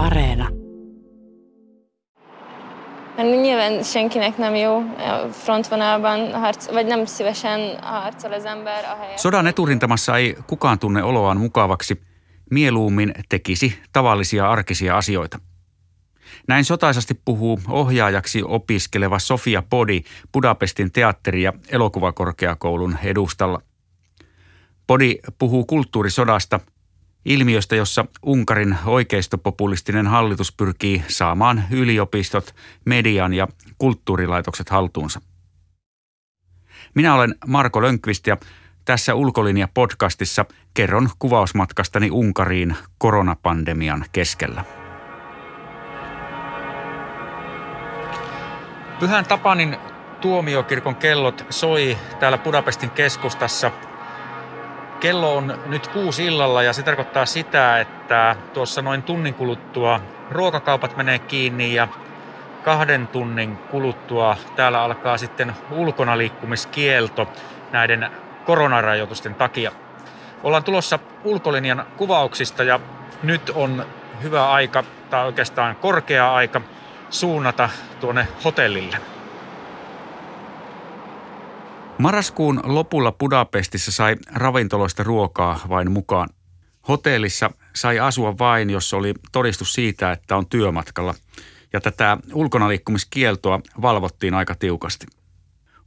Areena. Nyilván senkinek nem jó frontvonalban harc, vagy nem szívesen harcol az ember a helyet. Sodan eturintamassa ei kukaan tunne oloaan mukavaksi. Mieluummin tekisi tavallisia arkisia asioita. Näin sotaisasti puhuu ohjaajaksi opiskeleva Sofia Podi Budapestin teatteri- ja elokuvakorkeakoulun edustalla. Podi puhuu kulttuurisodasta, ilmiöstä, jossa Unkarin oikeistopopulistinen hallitus pyrkii saamaan yliopistot, median ja kulttuurilaitokset haltuunsa. Minä olen Marko Lönkvist ja tässä Ulkolinja-podcastissa kerron kuvausmatkastani Unkariin koronapandemian keskellä. Pyhän Tapanin tuomiokirkon kellot soi täällä Budapestin keskustassa. Kello on nyt kuusi illalla ja se tarkoittaa sitä, että tuossa noin tunnin kuluttua ruokakaupat menee kiinni ja kahden tunnin kuluttua täällä alkaa sitten ulkona liikkumiskielto näiden koronarajoitusten takia. Ollaan tulossa ulkolinjan kuvauksista ja nyt on hyvä aika, tai oikeastaan korkea aika, suunnata tuonne hotellille. Marraskuun lopulla Budapestissa sai ravintoloista ruokaa vain mukaan. Hotellissa sai asua vain, jos oli todistus siitä, että on työmatkalla. Ja tätä ulkonaliikkumiskieltoa valvottiin aika tiukasti.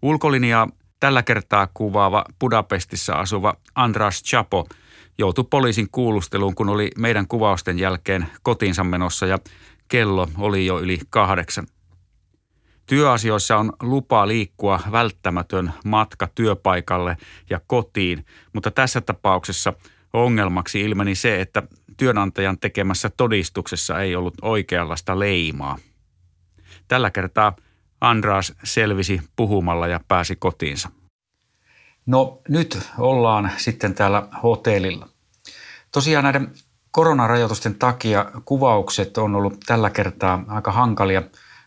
Ulkolinjaa tällä kertaa kuvaava Budapestissa asuva Andras Chapo joutui poliisin kuulusteluun, kun oli meidän kuvausten jälkeen kotiinsa menossa ja kello oli jo yli kahdeksan. Työasioissa on lupa liikkua välttämätön matka työpaikalle ja kotiin, mutta tässä tapauksessa ongelmaksi ilmeni se, että työnantajan tekemässä todistuksessa ei ollut oikeanlaista leimaa. Tällä kertaa Andras selvisi puhumalla ja pääsi kotiinsa. No nyt ollaan sitten täällä hotellilla. Tosiaan näiden koronarajoitusten takia kuvaukset on ollut tällä kertaa aika hankalia.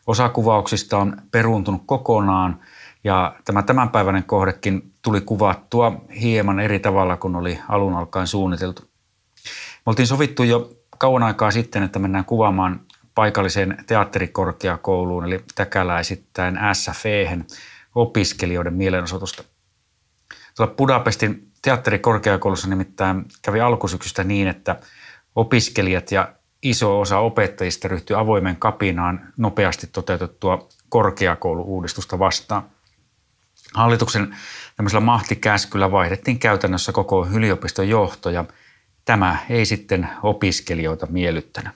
Osa kuvauksista on peruuntunut kokonaan ja tämä tämänpäiväinen kohdekin tuli kuvattua hieman eri tavalla kuin oli alun alkaen suunniteltu. Me oltiin sovittu jo kauan aikaa sitten, että mennään kuvaamaan paikalliseen teatterikorkeakouluun, eli täkäläisittäin SFE, opiskelijoiden mielenosoitusta. Tuolla Budapestin teatterikorkeakoulussa nimittäin kävi alkusyksystä niin, että opiskelijat ja iso osa opettajista ryhtyi avoimen kapinaan nopeasti toteutettua korkeakouluuudistusta vastaan. Hallituksen tämmöisellä mahtikäskyllä vaihdettiin käytännössä koko yliopiston johto ja tämä ei sitten opiskelijoita miellyttänyt.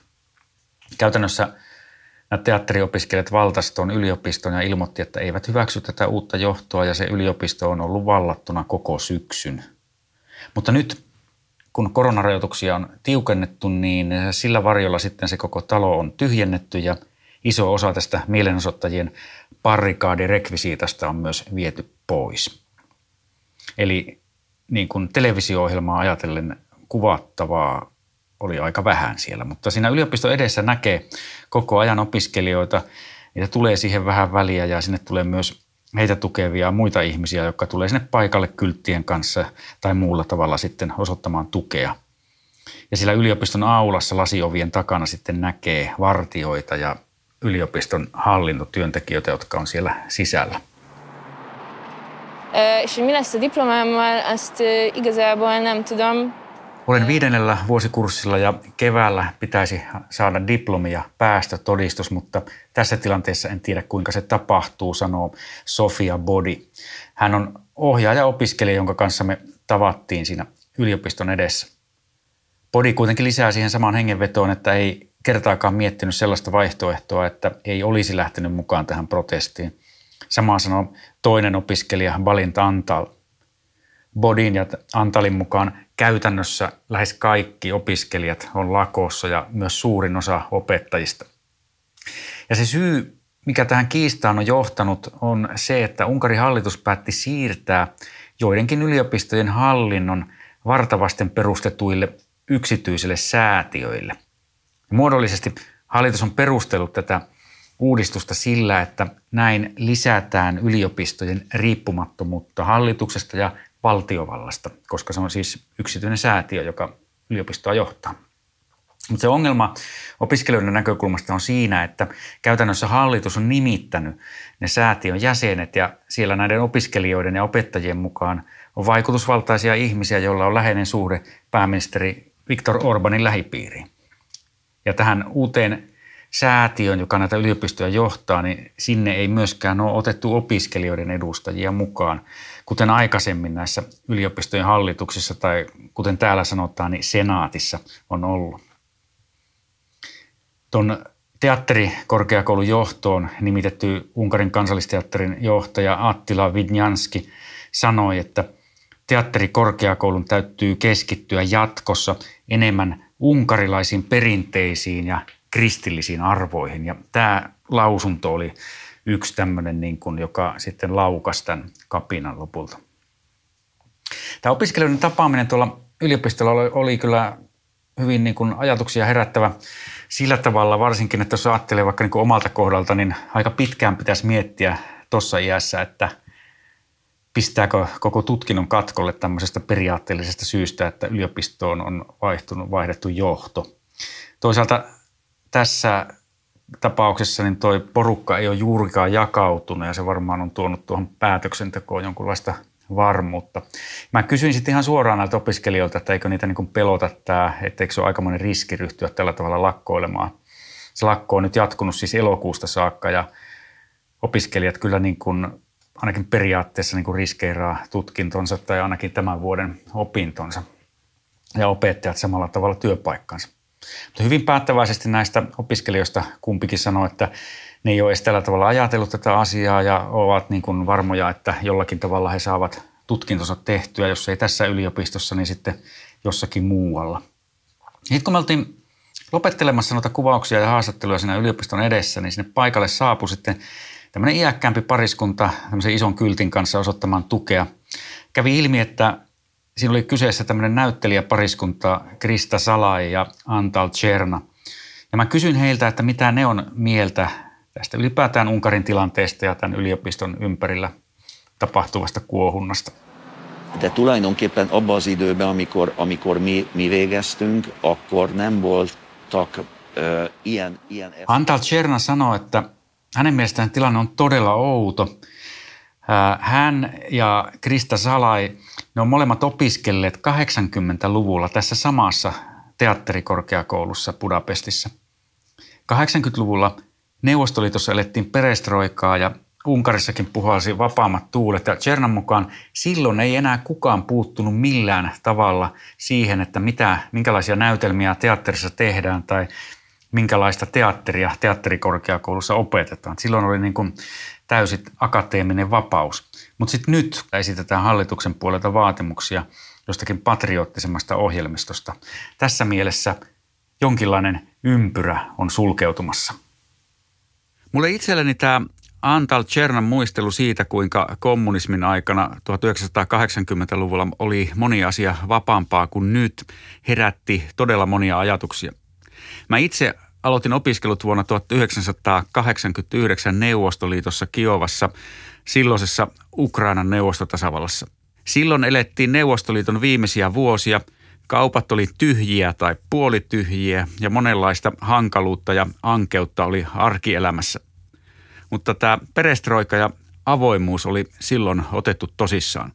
Käytännössä nämä teatteriopiskelijat valtastoon yliopiston ja ilmoitti, että eivät hyväksy tätä uutta johtoa ja se yliopisto on ollut vallattuna koko syksyn. Mutta nyt kun koronarajoituksia on tiukennettu, niin sillä varjolla sitten se koko talo on tyhjennetty ja iso osa tästä mielenosoittajien parikaadirekvisiitasta on myös viety pois. Eli niin kuin televisio-ohjelmaa ajatellen kuvattavaa oli aika vähän siellä, mutta siinä yliopiston edessä näkee koko ajan opiskelijoita, niitä tulee siihen vähän väliä ja sinne tulee myös heitä tukevia muita ihmisiä, jotka tulee sinne paikalle kylttien kanssa tai muulla tavalla sitten osoittamaan tukea. Ja sillä yliopiston aulassa lasiovien takana sitten näkee vartioita ja yliopiston hallintotyöntekijöitä, jotka on siellä sisällä. És mi lesz a igazából nem tudom. Olen viidennellä vuosikurssilla ja keväällä pitäisi saada diplomi ja päästötodistus, mutta tässä tilanteessa en tiedä kuinka se tapahtuu, sanoo Sofia Body. Hän on ohjaaja-opiskelija, jonka kanssa me tavattiin siinä yliopiston edessä. Body kuitenkin lisää siihen samaan hengenvetoon, että ei kertaakaan miettinyt sellaista vaihtoehtoa, että ei olisi lähtenyt mukaan tähän protestiin. Samaa sanoo toinen opiskelija Balint Antal. Bodin ja Antalin mukaan käytännössä lähes kaikki opiskelijat on lakossa ja myös suurin osa opettajista. Ja se syy, mikä tähän kiistaan on johtanut, on se, että Unkarin hallitus päätti siirtää joidenkin yliopistojen hallinnon vartavasten perustetuille yksityisille säätiöille. Muodollisesti hallitus on perustellut tätä uudistusta sillä, että näin lisätään yliopistojen riippumattomuutta hallituksesta ja valtiovallasta, koska se on siis yksityinen säätiö, joka yliopistoa johtaa. Mutta se ongelma opiskelijoiden näkökulmasta on siinä, että käytännössä hallitus on nimittänyt ne säätiön jäsenet ja siellä näiden opiskelijoiden ja opettajien mukaan on vaikutusvaltaisia ihmisiä, joilla on läheinen suhde pääministeri Viktor Orbanin lähipiiriin. Ja tähän uuteen säätiön, joka näitä yliopistoja johtaa, niin sinne ei myöskään ole otettu opiskelijoiden edustajia mukaan, kuten aikaisemmin näissä yliopistojen hallituksissa tai kuten täällä sanotaan, niin senaatissa on ollut. Tuon teatterikorkeakoulun johtoon nimitetty Unkarin kansallisteatterin johtaja Attila Vidnjanski sanoi, että teatterikorkeakoulun täytyy keskittyä jatkossa enemmän unkarilaisiin perinteisiin ja kristillisiin arvoihin. Ja tämä lausunto oli yksi tämmöinen, niin kuin, joka sitten laukasi tämän kapinan lopulta. Tämä opiskelijoiden tapaaminen tuolla yliopistolla oli, oli kyllä hyvin niin kuin ajatuksia herättävä sillä tavalla, varsinkin, että jos ajattelee vaikka niin kuin omalta kohdalta, niin aika pitkään pitäisi miettiä tuossa iässä, että pistääkö koko tutkinnon katkolle tämmöisestä periaatteellisesta syystä, että yliopistoon on vaihtunut, vaihdettu johto. Toisaalta tässä tapauksessa niin toi porukka ei ole juurikaan jakautunut ja se varmaan on tuonut tuohon päätöksentekoon jonkunlaista varmuutta. Mä kysyin sitten ihan suoraan näiltä opiskelijoilta, että eikö niitä niin pelota tämä, etteikö se ole aikamoinen riski ryhtyä tällä tavalla lakkoilemaan. Se lakko on nyt jatkunut siis elokuusta saakka ja opiskelijat kyllä niin kuin ainakin periaatteessa niin kuin riskeeraa tutkintonsa tai ainakin tämän vuoden opintonsa ja opettajat samalla tavalla työpaikkansa. Mutta hyvin päättäväisesti näistä opiskelijoista kumpikin sanoi, että ne ei ole edes tällä tavalla ajatellut tätä asiaa ja ovat niin kuin varmoja, että jollakin tavalla he saavat tutkintonsa tehtyä, jos ei tässä yliopistossa, niin sitten jossakin muualla. Sitten kun me oltiin lopettelemassa noita kuvauksia ja haastatteluja siinä yliopiston edessä, niin sinne paikalle saapui sitten tämmöinen iäkkäämpi pariskunta tämmöisen ison kyltin kanssa osoittamaan tukea. Kävi ilmi, että siinä oli kyseessä tämmöinen näyttelijäpariskunta Krista Salai ja Antal Cherna. Ja mä kysyn heiltä, että mitä ne on mieltä tästä ylipäätään Unkarin tilanteesta ja tämän yliopiston ympärillä tapahtuvasta kuohunnasta. De tulajdonképpen abban az időben, amikor, amikor mi, mi végeztünk, akkor nem voltak ö, ilyen, ilyen... Antal Cherna sanoi, että hänen mielestään tilanne on todella outo. Hän ja Krista Salai, ne on molemmat opiskelleet 80-luvulla tässä samassa teatterikorkeakoulussa Budapestissa. 80-luvulla Neuvostoliitossa elettiin perestroikaa ja Unkarissakin puhalsi vapaammat tuulet ja Chernan mukaan silloin ei enää kukaan puuttunut millään tavalla siihen, että mitä, minkälaisia näytelmiä teatterissa tehdään tai minkälaista teatteria teatterikorkeakoulussa opetetaan. Silloin oli niin kuin täysin akateeminen vapaus. Mutta sitten nyt esitetään hallituksen puolelta vaatimuksia jostakin patriottisemmasta ohjelmistosta. Tässä mielessä jonkinlainen ympyrä on sulkeutumassa. Mulle itselleni tämä Antal Chernan muistelu siitä, kuinka kommunismin aikana 1980-luvulla oli moni asia vapaampaa kuin nyt, herätti todella monia ajatuksia. Mä itse aloitin opiskelut vuonna 1989 Neuvostoliitossa Kiovassa, silloisessa Ukrainan neuvostotasavallassa. Silloin elettiin Neuvostoliiton viimeisiä vuosia. Kaupat oli tyhjiä tai puolityhjiä ja monenlaista hankaluutta ja ankeutta oli arkielämässä. Mutta tämä perestroika ja avoimuus oli silloin otettu tosissaan.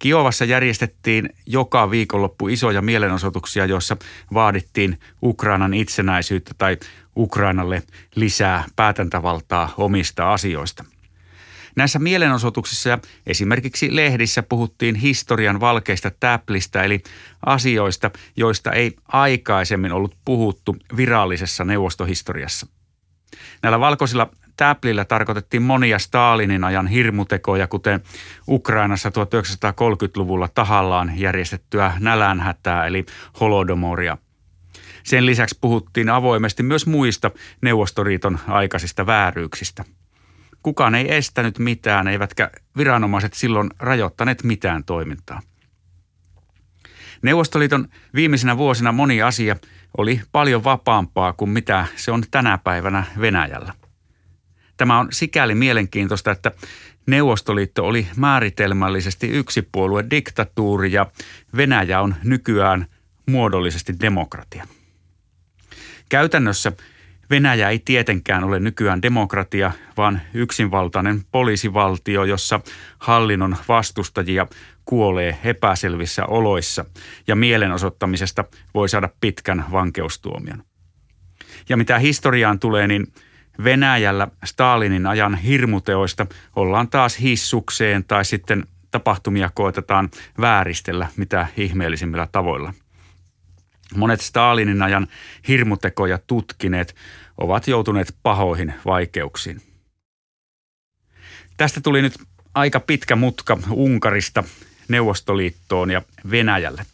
Kiovassa järjestettiin joka viikonloppu isoja mielenosoituksia, joissa vaadittiin Ukrainan itsenäisyyttä tai Ukrainalle lisää päätäntävaltaa omista asioista. Näissä mielenosoituksissa esimerkiksi lehdissä puhuttiin historian valkeista täplistä, eli asioista, joista ei aikaisemmin ollut puhuttu virallisessa neuvostohistoriassa. Näillä valkoisilla täplillä tarkoitettiin monia Stalinin ajan hirmutekoja, kuten Ukrainassa 1930-luvulla tahallaan järjestettyä nälänhätää eli holodomoria. Sen lisäksi puhuttiin avoimesti myös muista Neuvostoliiton aikaisista vääryyksistä. Kukaan ei estänyt mitään, eivätkä viranomaiset silloin rajoittaneet mitään toimintaa. Neuvostoliiton viimeisinä vuosina moni asia oli paljon vapaampaa kuin mitä se on tänä päivänä Venäjällä – Tämä on sikäli mielenkiintoista, että Neuvostoliitto oli määritelmällisesti yksipuolue diktatuuri ja Venäjä on nykyään muodollisesti demokratia. Käytännössä Venäjä ei tietenkään ole nykyään demokratia, vaan yksinvaltainen poliisivaltio, jossa hallinnon vastustajia kuolee epäselvissä oloissa ja mielenosoittamisesta voi saada pitkän vankeustuomion. Ja mitä historiaan tulee, niin Venäjällä Stalinin ajan hirmuteoista ollaan taas hissukseen tai sitten tapahtumia koetetaan vääristellä mitä ihmeellisimmillä tavoilla. Monet Stalinin ajan hirmutekoja tutkineet ovat joutuneet pahoihin vaikeuksiin. Tästä tuli nyt aika pitkä mutka Unkarista Neuvostoliittoon ja Venäjälle.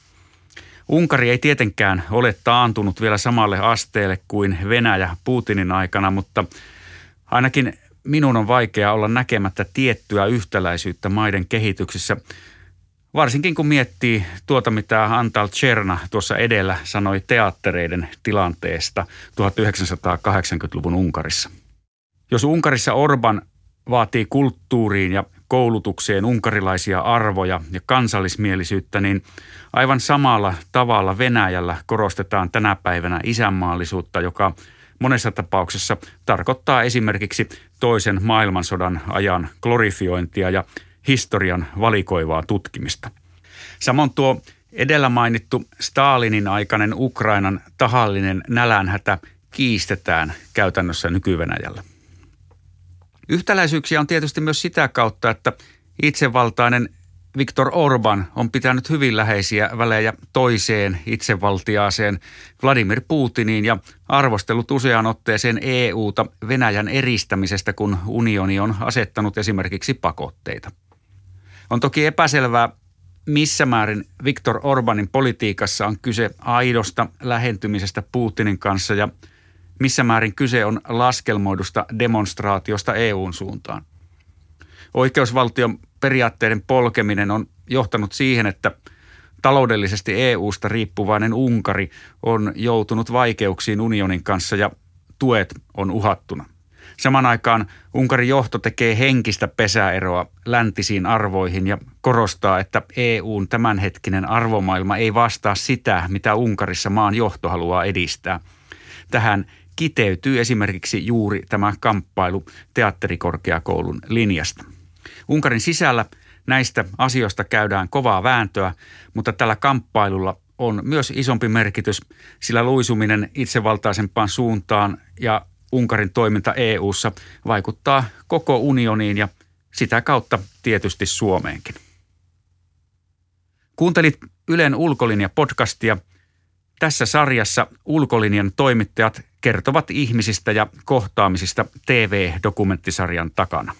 Unkari ei tietenkään ole taantunut vielä samalle asteelle kuin Venäjä Putinin aikana, mutta ainakin minun on vaikea olla näkemättä tiettyä yhtäläisyyttä maiden kehityksessä, varsinkin kun miettii tuota, mitä Antal Cherna tuossa edellä sanoi teattereiden tilanteesta 1980-luvun Unkarissa. Jos Unkarissa Orban vaatii kulttuuriin ja koulutukseen unkarilaisia arvoja ja kansallismielisyyttä, niin aivan samalla tavalla Venäjällä korostetaan tänä päivänä isänmaallisuutta, joka monessa tapauksessa tarkoittaa esimerkiksi toisen maailmansodan ajan glorifiointia ja historian valikoivaa tutkimista. Samoin tuo edellä mainittu Stalinin aikainen Ukrainan tahallinen nälänhätä kiistetään käytännössä nyky-Venäjällä. Yhtäläisyyksiä on tietysti myös sitä kautta, että itsevaltainen Viktor Orban on pitänyt hyvin läheisiä välejä toiseen itsevaltiaaseen Vladimir Putiniin ja arvostellut useaan otteeseen EUta Venäjän eristämisestä, kun unioni on asettanut esimerkiksi pakotteita. On toki epäselvää, missä määrin Viktor Orbanin politiikassa on kyse aidosta lähentymisestä Putinin kanssa ja – missä määrin kyse on laskelmoidusta demonstraatiosta EUn suuntaan. Oikeusvaltion periaatteiden polkeminen on johtanut siihen, että taloudellisesti EUsta riippuvainen Unkari on joutunut vaikeuksiin unionin kanssa ja tuet on uhattuna. Saman aikaan Unkarin johto tekee henkistä pesäeroa läntisiin arvoihin ja korostaa, että EUn tämänhetkinen arvomaailma ei vastaa sitä, mitä Unkarissa maan johto haluaa edistää. Tähän kiteytyy esimerkiksi juuri tämä kamppailu teatterikorkeakoulun linjasta. Unkarin sisällä näistä asioista käydään kovaa vääntöä, mutta tällä kamppailulla on myös isompi merkitys, sillä luisuminen itsevaltaisempaan suuntaan ja Unkarin toiminta EU:ssa vaikuttaa koko unioniin ja sitä kautta tietysti Suomeenkin. Kuuntelit Ylen ulkolinja-podcastia – tässä sarjassa ulkolinjan toimittajat kertovat ihmisistä ja kohtaamisista TV-dokumenttisarjan takana.